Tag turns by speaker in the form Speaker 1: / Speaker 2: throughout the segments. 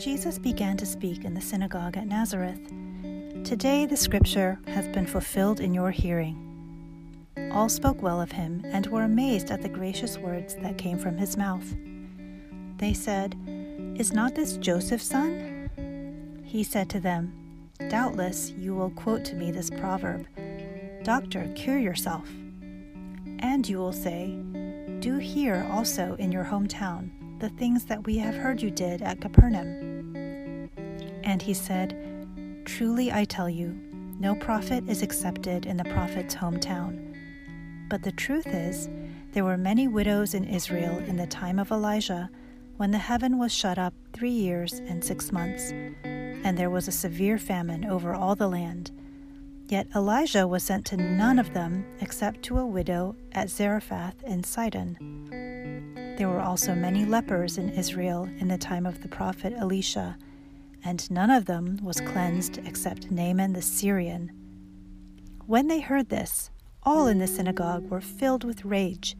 Speaker 1: Jesus began to speak in the synagogue at Nazareth. Today the scripture has been fulfilled in your hearing. All spoke well of him and were amazed at the gracious words that came from his mouth. They said, Is not this Joseph's son? He said to them, Doubtless you will quote to me this proverb Doctor, cure yourself. And you will say, Do here also in your hometown the things that we have heard you did at Capernaum. And he said, Truly I tell you, no prophet is accepted in the prophet's hometown. But the truth is, there were many widows in Israel in the time of Elijah, when the heaven was shut up three years and six months, and there was a severe famine over all the land. Yet Elijah was sent to none of them except to a widow at Zarephath in Sidon. There were also many lepers in Israel in the time of the prophet Elisha, and none of them was cleansed except Naaman the Syrian. When they heard this, all in the synagogue were filled with rage.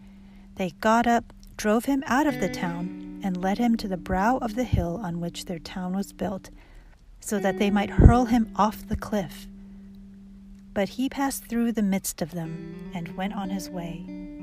Speaker 1: They got up, drove him out of the town, and led him to the brow of the hill on which their town was built, so that they might hurl him off the cliff. But he passed through the midst of them and went on his way.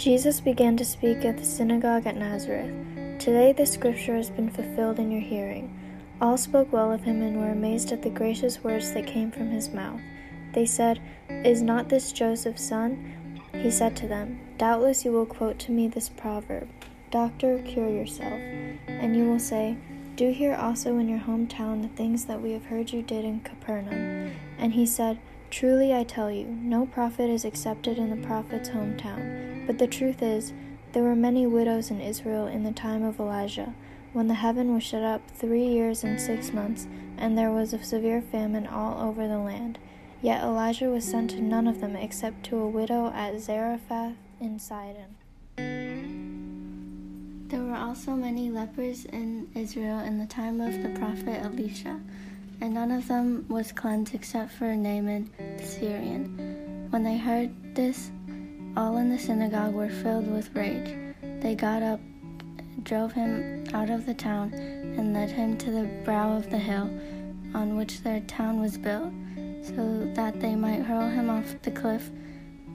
Speaker 2: Jesus began to speak at the synagogue at Nazareth. Today the scripture has been fulfilled in your hearing. All spoke well of him and were amazed at the gracious words that came from his mouth. They said, Is not this Joseph's son? He said to them, Doubtless you will quote to me this proverb Doctor, cure yourself. And you will say, Do here also in your hometown the things that we have heard you did in Capernaum. And he said, Truly I tell you, no prophet is accepted in the prophet's hometown. But the truth is, there were many widows in Israel in the time of Elijah, when the heaven was shut up three years and six months, and there was a severe famine all over the land. Yet Elijah was sent to none of them except to a widow at Zarephath in Sidon.
Speaker 3: There were also many lepers in Israel in the time of the prophet Elisha, and none of them was cleansed except for Naaman the Syrian. When they heard this, all in the synagogue were filled with rage. They got up, drove him out of the town, and led him to the brow of the hill on which their town was built, so that they might hurl him off the cliff.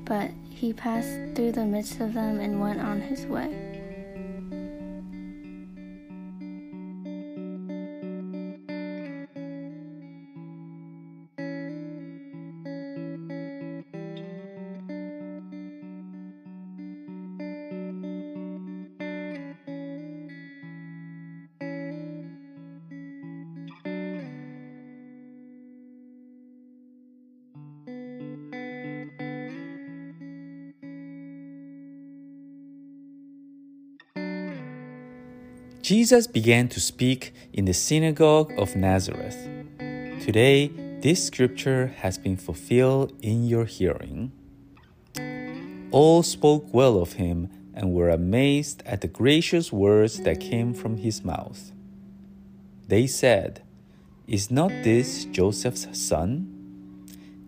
Speaker 3: But he passed through the midst of them and went on his way.
Speaker 4: Jesus began to speak in the synagogue of Nazareth. Today, this scripture has been fulfilled in your hearing. All spoke well of him and were amazed at the gracious words that came from his mouth. They said, Is not this Joseph's son?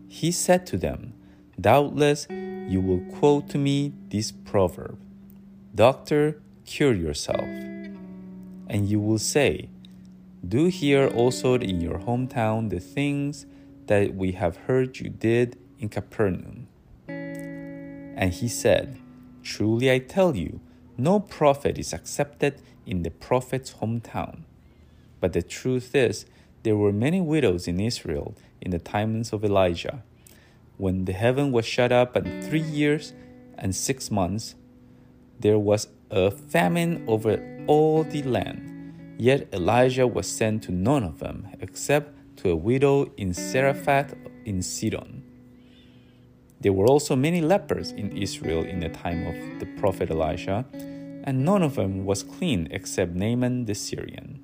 Speaker 4: He said to them, Doubtless you will quote to me this proverb Doctor, cure yourself and you will say, Do here also in your hometown the things that we have heard you did in Capernaum. And he said, Truly I tell you, no prophet is accepted in the prophet's hometown. But the truth is, there were many widows in Israel in the times of Elijah, when the heaven was shut up in three years and six months. There was a famine over all the land. Yet Elijah was sent to none of them, except to a widow in Zarephath in Sidon. There were also many lepers in Israel in the time of the prophet Elisha, and none of them was clean except Naaman the Syrian.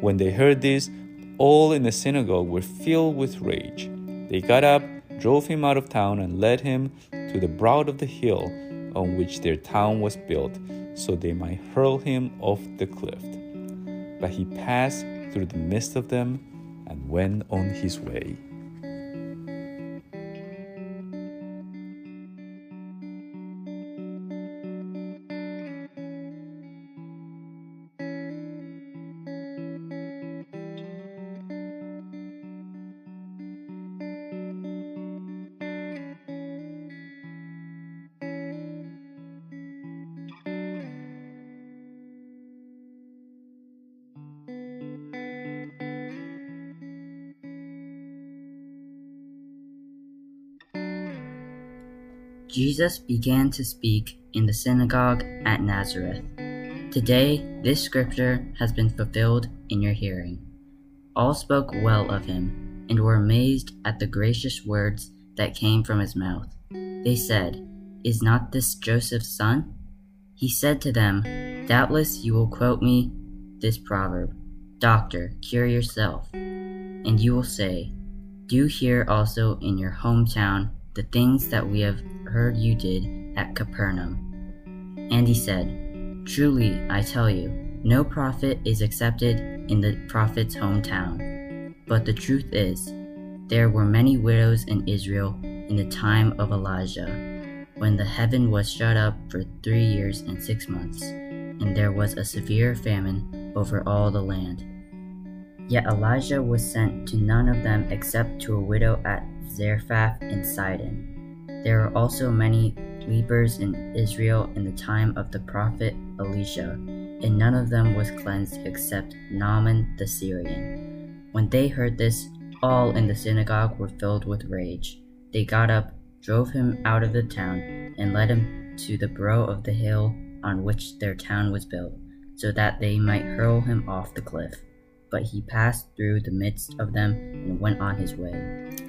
Speaker 4: When they heard this, all in the synagogue were filled with rage. They got up, drove him out of town, and led him to the brow of the hill on which their town was built, so they might hurl him off the cliff. But he passed through the midst of them and went on his way.
Speaker 5: Jesus began to speak in the synagogue at Nazareth. Today, this scripture has been fulfilled in your hearing. All spoke well of him and were amazed at the gracious words that came from his mouth. They said, Is not this Joseph's son? He said to them, Doubtless you will quote me this proverb Doctor, cure yourself. And you will say, Do here also in your hometown the things that we have heard you did at Capernaum. And he said, Truly, I tell you, no prophet is accepted in the prophet's hometown. But the truth is, there were many widows in Israel in the time of Elijah, when the heaven was shut up for three years and six months, and there was a severe famine over all the land. Yet Elijah was sent to none of them except to a widow at Zarephath in Sidon. There were also many lepers in Israel in the time of the prophet Elisha, and none of them was cleansed except Naaman the Syrian. When they heard this, all in the synagogue were filled with rage. They got up, drove him out of the town, and led him to the brow of the hill on which their town was built, so that they might hurl him off the cliff. But he passed through the midst of them and went on his way.